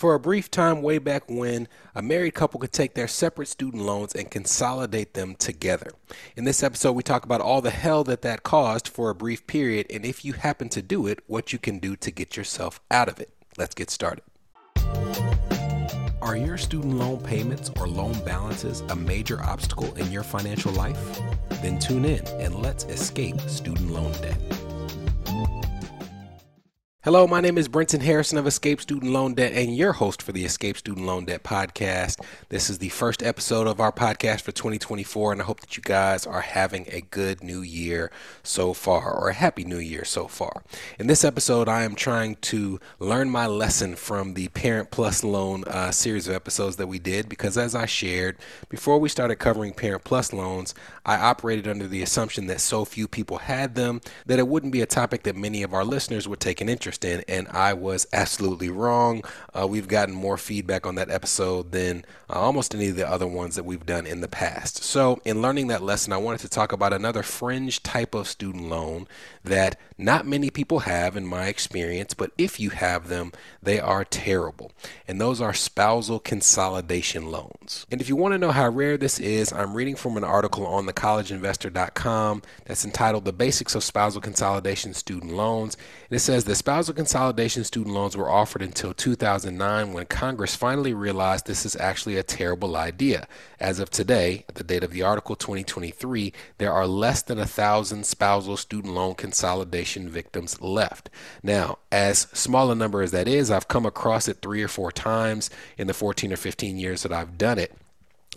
For a brief time way back when, a married couple could take their separate student loans and consolidate them together. In this episode, we talk about all the hell that that caused for a brief period, and if you happen to do it, what you can do to get yourself out of it. Let's get started. Are your student loan payments or loan balances a major obstacle in your financial life? Then tune in and let's escape student loan debt. Hello, my name is Brenton Harrison of Escape Student Loan Debt and your host for the Escape Student Loan Debt podcast. This is the first episode of our podcast for 2024, and I hope that you guys are having a good new year so far, or a happy new year so far. In this episode, I am trying to learn my lesson from the Parent Plus Loan uh, series of episodes that we did, because as I shared, before we started covering Parent Plus loans, I operated under the assumption that so few people had them that it wouldn't be a topic that many of our listeners would take an interest interest in, and I was absolutely wrong. Uh, we've gotten more feedback on that episode than uh, almost any of the other ones that we've done in the past. So, in learning that lesson, I wanted to talk about another fringe type of student loan that not many people have, in my experience, but if you have them, they are terrible. And those are spousal consolidation loans. And if you want to know how rare this is, I'm reading from an article on thecollegeinvestor.com that's entitled The Basics of Spousal Consolidation Student Loans. And it says the spousal Spousal consolidation student loans were offered until 2009 when Congress finally realized this is actually a terrible idea. As of today, at the date of the article 2023, there are less than a thousand spousal student loan consolidation victims left. Now, as small a number as that is, I've come across it three or four times in the 14 or 15 years that I've done it.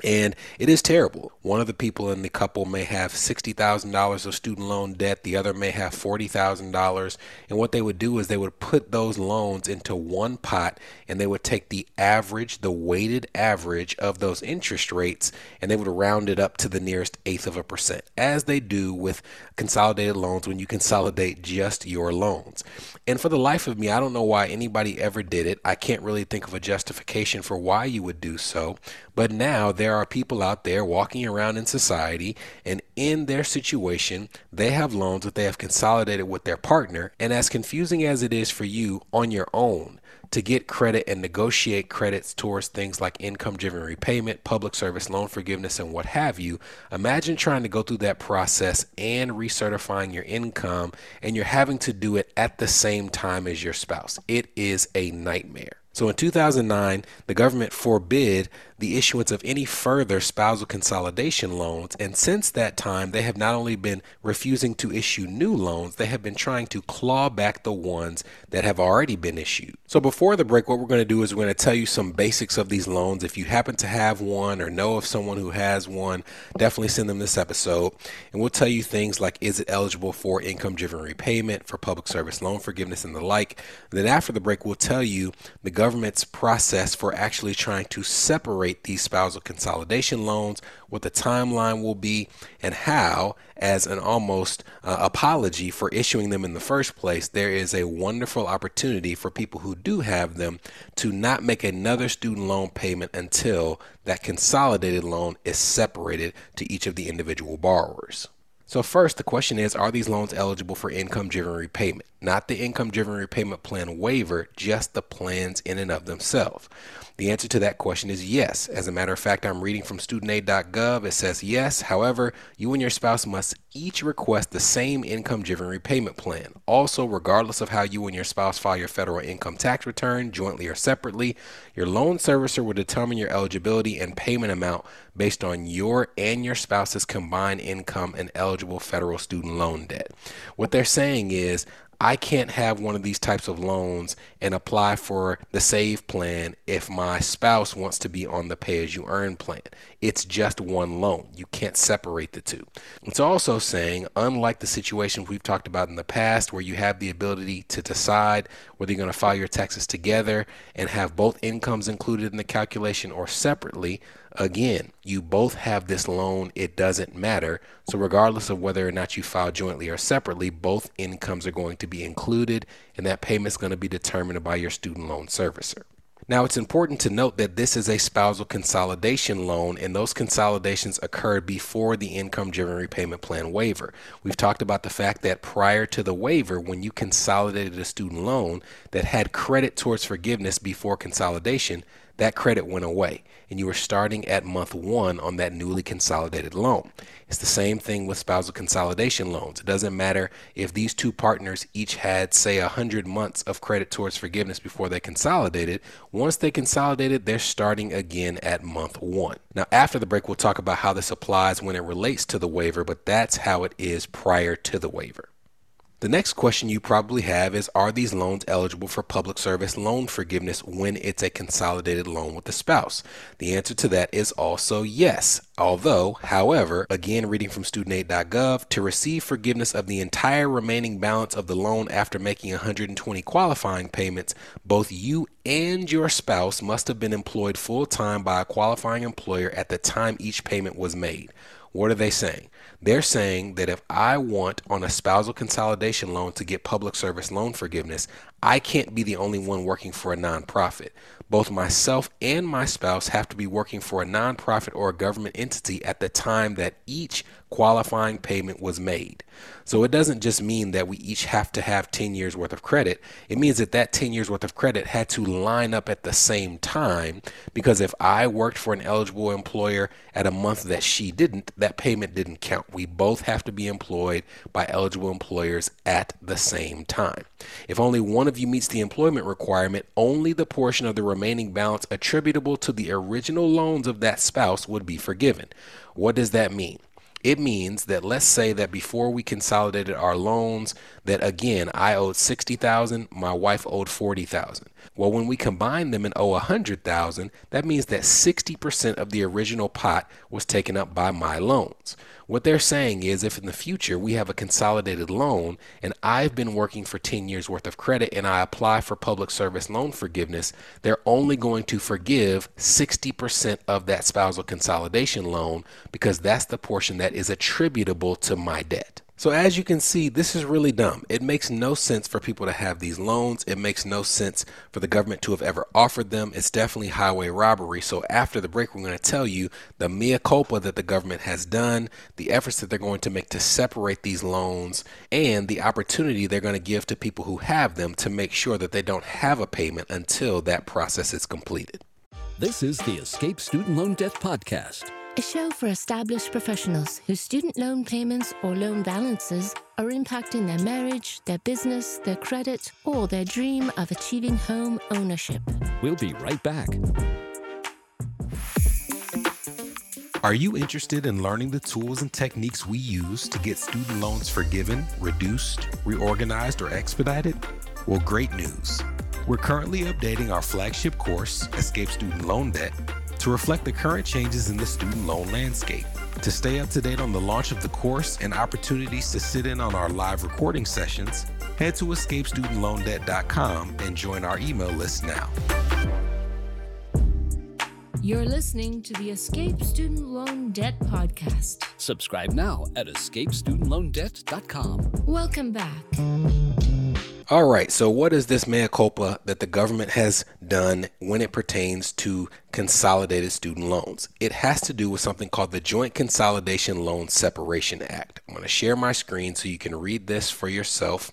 And it is terrible. One of the people in the couple may have $60,000 of student loan debt, the other may have $40,000. And what they would do is they would put those loans into one pot and they would take the average, the weighted average of those interest rates, and they would round it up to the nearest eighth of a percent, as they do with consolidated loans when you consolidate just your loans. And for the life of me, I don't know why anybody ever did it. I can't really think of a justification for why you would do so. But now there are people out there walking around in society, and in their situation, they have loans that they have consolidated with their partner. And as confusing as it is for you on your own, to get credit and negotiate credits towards things like income driven repayment, public service loan forgiveness, and what have you. Imagine trying to go through that process and recertifying your income, and you're having to do it at the same time as your spouse. It is a nightmare. So in 2009, the government forbid the issuance of any further spousal consolidation loans. And since that time, they have not only been refusing to issue new loans, they have been trying to claw back the ones that have already been issued. So before the break, what we're going to do is we're going to tell you some basics of these loans. If you happen to have one or know of someone who has one, definitely send them this episode. And we'll tell you things like is it eligible for income driven repayment, for public service loan forgiveness, and the like. And then after the break, we'll tell you the government's process for actually trying to separate these spousal consolidation loans, what the timeline will be, and how, as an almost uh, apology for issuing them in the first place, there is a wonderful opportunity for people who do have them to not make another student loan payment until that consolidated loan is separated to each of the individual borrowers. So, first, the question is Are these loans eligible for income driven repayment? Not the income driven repayment plan waiver, just the plans in and of themselves. The answer to that question is yes. As a matter of fact, I'm reading from studentaid.gov. It says yes. However, you and your spouse must each request the same income driven repayment plan. Also, regardless of how you and your spouse file your federal income tax return, jointly or separately, your loan servicer will determine your eligibility and payment amount based on your and your spouse's combined income and eligible federal student loan debt. What they're saying is, I can't have one of these types of loans and apply for the save plan if my spouse wants to be on the pay as you earn plan. It's just one loan. You can't separate the two. It's also saying, unlike the situation we've talked about in the past, where you have the ability to decide whether you're going to file your taxes together and have both incomes included in the calculation or separately, again, you both have this loan. It doesn't matter. So, regardless of whether or not you file jointly or separately, both incomes are going to be included, and that payment is going to be determined by your student loan servicer. Now, it's important to note that this is a spousal consolidation loan, and those consolidations occurred before the income driven repayment plan waiver. We've talked about the fact that prior to the waiver, when you consolidated a student loan that had credit towards forgiveness before consolidation, that credit went away and you were starting at month one on that newly consolidated loan. It's the same thing with spousal consolidation loans. It doesn't matter if these two partners each had, say, 100 months of credit towards forgiveness before they consolidated. Once they consolidated, they're starting again at month one. Now, after the break, we'll talk about how this applies when it relates to the waiver, but that's how it is prior to the waiver. The next question you probably have is Are these loans eligible for public service loan forgiveness when it's a consolidated loan with the spouse? The answer to that is also yes. Although, however, again, reading from studentaid.gov, to receive forgiveness of the entire remaining balance of the loan after making 120 qualifying payments, both you and your spouse must have been employed full time by a qualifying employer at the time each payment was made. What are they saying? They're saying that if I want on a spousal consolidation loan to get public service loan forgiveness, I can't be the only one working for a nonprofit. Both myself and my spouse have to be working for a nonprofit or a government entity at the time that each qualifying payment was made. So it doesn't just mean that we each have to have 10 years worth of credit. It means that that 10 years worth of credit had to line up at the same time because if I worked for an eligible employer at a month that she didn't, that payment didn't count. We both have to be employed by eligible employers at the same time. If only one of you meets the employment requirement, only the portion of the remaining balance attributable to the original loans of that spouse would be forgiven. What does that mean? It means that let's say that before we consolidated our loans, that again I owed sixty thousand, my wife owed forty thousand. Well, when we combine them and owe a hundred thousand, that means that sixty percent of the original pot was taken up by my loans. What they're saying is if in the future we have a consolidated loan and I've been working for 10 years worth of credit and I apply for public service loan forgiveness, they're only going to forgive 60% of that spousal consolidation loan because that's the portion that is attributable to my debt. So, as you can see, this is really dumb. It makes no sense for people to have these loans. It makes no sense for the government to have ever offered them. It's definitely highway robbery. So, after the break, we're going to tell you the mea culpa that the government has done, the efforts that they're going to make to separate these loans, and the opportunity they're going to give to people who have them to make sure that they don't have a payment until that process is completed. This is the Escape Student Loan Debt Podcast a show for established professionals whose student loan payments or loan balances are impacting their marriage, their business, their credit, or their dream of achieving home ownership. We'll be right back. Are you interested in learning the tools and techniques we use to get student loans forgiven, reduced, reorganized, or expedited? Well, great news. We're currently updating our flagship course, Escape Student Loan Debt to reflect the current changes in the student loan landscape. To stay up to date on the launch of the course and opportunities to sit in on our live recording sessions, head to escapestudentloandebt.com and join our email list now. You're listening to the Escape Student Loan Debt Podcast. Subscribe now at escapestudentloandebt.com. Welcome back. All right, so what is this mea culpa that the government has done when it pertains to consolidated student loans? It has to do with something called the Joint Consolidation Loan Separation Act. I'm going to share my screen so you can read this for yourself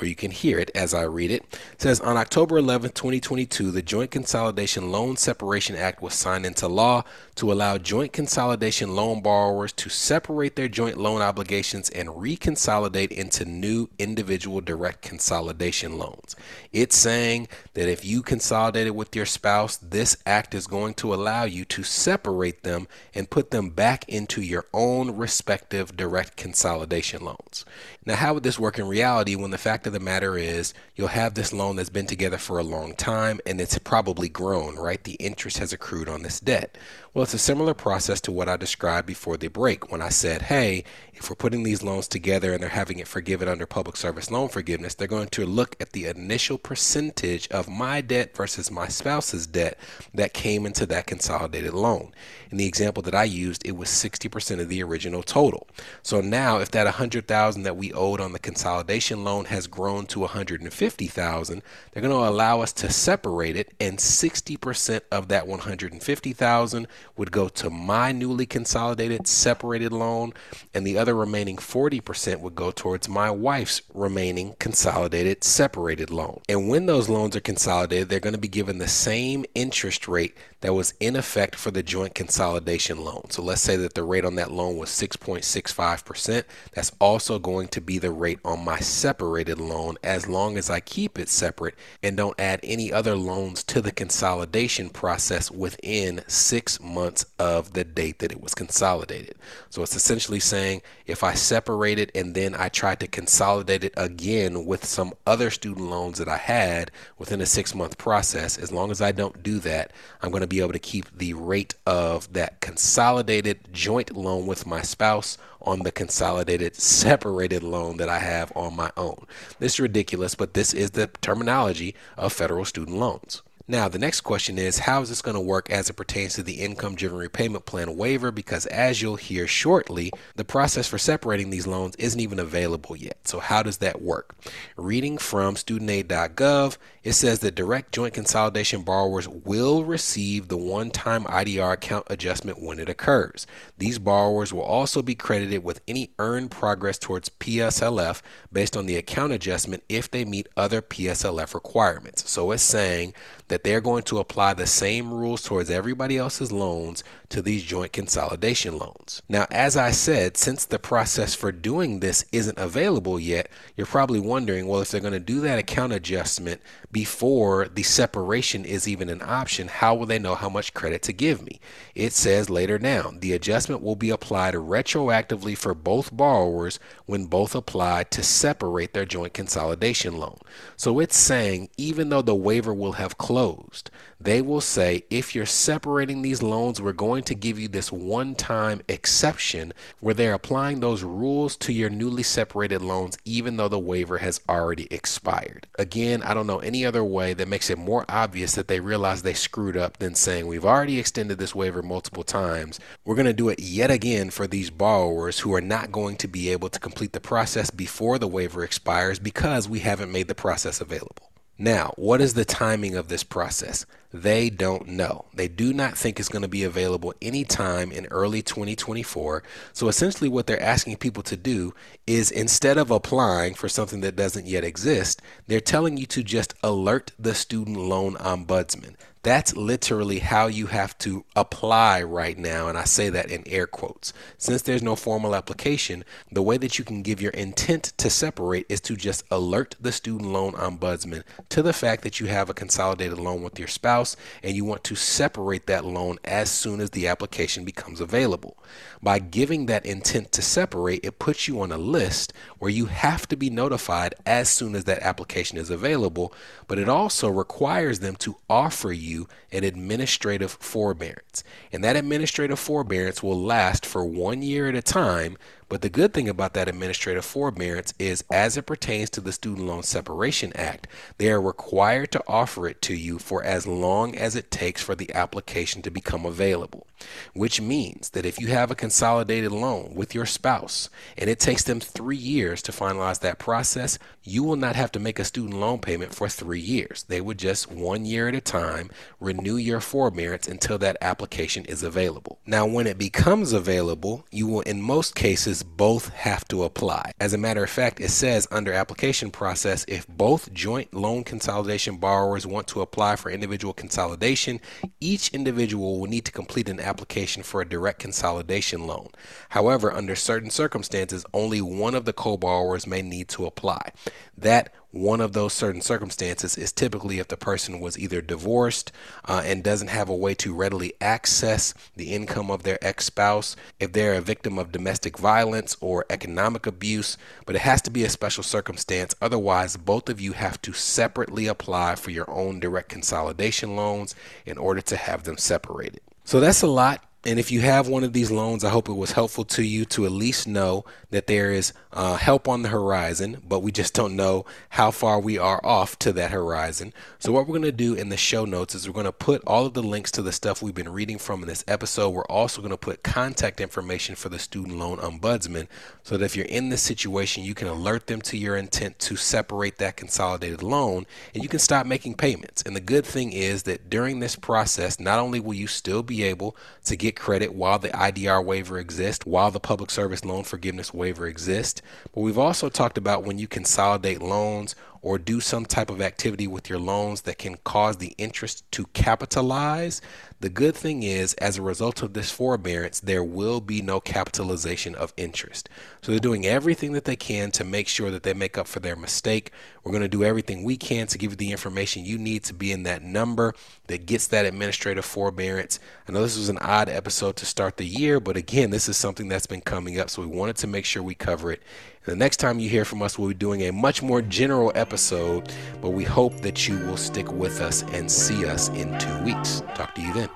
or you can hear it as I read it. Says on October 11, 2022, the Joint Consolidation Loan Separation Act was signed into law to allow joint consolidation loan borrowers to separate their joint loan obligations and reconsolidate into new individual direct consolidation loans. It's saying that if you consolidated with your spouse, this act is going to allow you to separate them and put them back into your own respective direct consolidation loans. Now, how would this work in reality when the fact of the matter is you'll have this loan that's been together for a long time and it's probably grown, right? The interest has accrued on this debt. Well, it's a similar process to what I described before the break when I said, hey, if we're putting these loans together and they're having it forgiven under public service loan forgiveness, they're going to look at the initial percentage of my debt versus my spouse's debt that came into that consolidated loan. In the example that I used, it was 60% of the original total. So now if that 100,000 that we owed on the consolidation loan has grown to 150,000, they're going to allow us to separate it and 60% of that 150,000 would go to my newly consolidated separated loan and the other remaining 40% would go towards my wife's remaining consolidated separated loan. And when those loans are consolidated, they're going to be given the same interest rate that was in effect for the joint consolidation loan. So let's say that the rate on that loan was 6.65%. That's also going to be the rate on my separated loan as long as I keep it separate and don't add any other loans to the consolidation process within six months of the date that it was consolidated. So it's essentially saying if I separate it and then I try to consolidate it again with some other student loans that I had within a six month process, as long as I don't do that, I'm going to be able to keep the rate of that consolidated joint loan with my spouse on the consolidated separated loan that I have on my own. This is ridiculous, but this is the terminology of federal student loans. Now, the next question is how is this going to work as it pertains to the income driven repayment plan waiver? Because as you'll hear shortly, the process for separating these loans isn't even available yet. So, how does that work? Reading from studentaid.gov, it says that direct joint consolidation borrowers will receive the one time IDR account adjustment when it occurs. These borrowers will also be credited with any earned progress towards PSLF based on the account adjustment if they meet other PSLF requirements. So, it's saying that they're going to apply the same rules towards everybody else's loans to these joint consolidation loans. Now, as I said, since the process for doing this isn't available yet, you're probably wondering well, if they're going to do that account adjustment before the separation is even an option, how will they know how much credit to give me? It says later down the adjustment will be applied retroactively for both borrowers when both apply to separate their joint consolidation loan. So it's saying even though the waiver will have closed, they will say if you're separating these loans, we're going to give you this one time exception where they're applying those rules to your newly separated loans, even though the waiver has already expired. Again, I don't know any other way that makes it more obvious that they realize they screwed up than saying we've already extended this waiver multiple times. We're going to do it yet again for these borrowers who are not going to be able to complete the process before the waiver expires because we haven't made the process available. Now, what is the timing of this process? They don't know. They do not think it's going to be available anytime in early 2024. So essentially, what they're asking people to do is instead of applying for something that doesn't yet exist, they're telling you to just alert the student loan ombudsman. That's literally how you have to apply right now. And I say that in air quotes. Since there's no formal application, the way that you can give your intent to separate is to just alert the student loan ombudsman to the fact that you have a consolidated loan with your spouse and you want to separate that loan as soon as the application becomes available. By giving that intent to separate, it puts you on a list where you have to be notified as soon as that application is available, but it also requires them to offer you an administrative forbearance. And that administrative forbearance will last for one year at a time but the good thing about that administrative forbearance is, as it pertains to the Student Loan Separation Act, they are required to offer it to you for as long as it takes for the application to become available. Which means that if you have a consolidated loan with your spouse and it takes them three years to finalize that process, you will not have to make a student loan payment for three years. They would just one year at a time renew your forbearance until that application is available. Now, when it becomes available, you will, in most cases, both have to apply. As a matter of fact, it says under application process if both joint loan consolidation borrowers want to apply for individual consolidation, each individual will need to complete an application for a direct consolidation loan. However, under certain circumstances, only one of the co borrowers may need to apply. That one of those certain circumstances is typically if the person was either divorced uh, and doesn't have a way to readily access the income of their ex spouse, if they're a victim of domestic violence or economic abuse, but it has to be a special circumstance. Otherwise, both of you have to separately apply for your own direct consolidation loans in order to have them separated. So that's a lot And if you have one of these loans, I hope it was helpful to you to at least know that there is uh, help on the horizon, but we just don't know how far we are off to that horizon. So, what we're going to do in the show notes is we're going to put all of the links to the stuff we've been reading from in this episode. We're also going to put contact information for the student loan ombudsman so that if you're in this situation, you can alert them to your intent to separate that consolidated loan and you can stop making payments. And the good thing is that during this process, not only will you still be able to get credit while the IDR waiver exists, while the public service loan forgiveness waiver exists, but we've also talked about when you consolidate loans or do some type of activity with your loans that can cause the interest to capitalize. The good thing is, as a result of this forbearance, there will be no capitalization of interest. So they're doing everything that they can to make sure that they make up for their mistake. We're going to do everything we can to give you the information you need to be in that number that gets that administrative forbearance. I know this was an odd episode to start the year, but again, this is something that's been coming up. So we wanted to make sure we cover it. The next time you hear from us, we'll be doing a much more general episode, but we hope that you will stick with us and see us in two weeks. Talk to you then.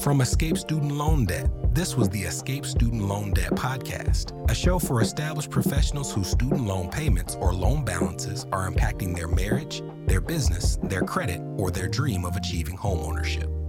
From Escape Student Loan Debt, this was the Escape Student Loan Debt Podcast, a show for established professionals whose student loan payments or loan balances are impacting their marriage, their business, their credit, or their dream of achieving homeownership.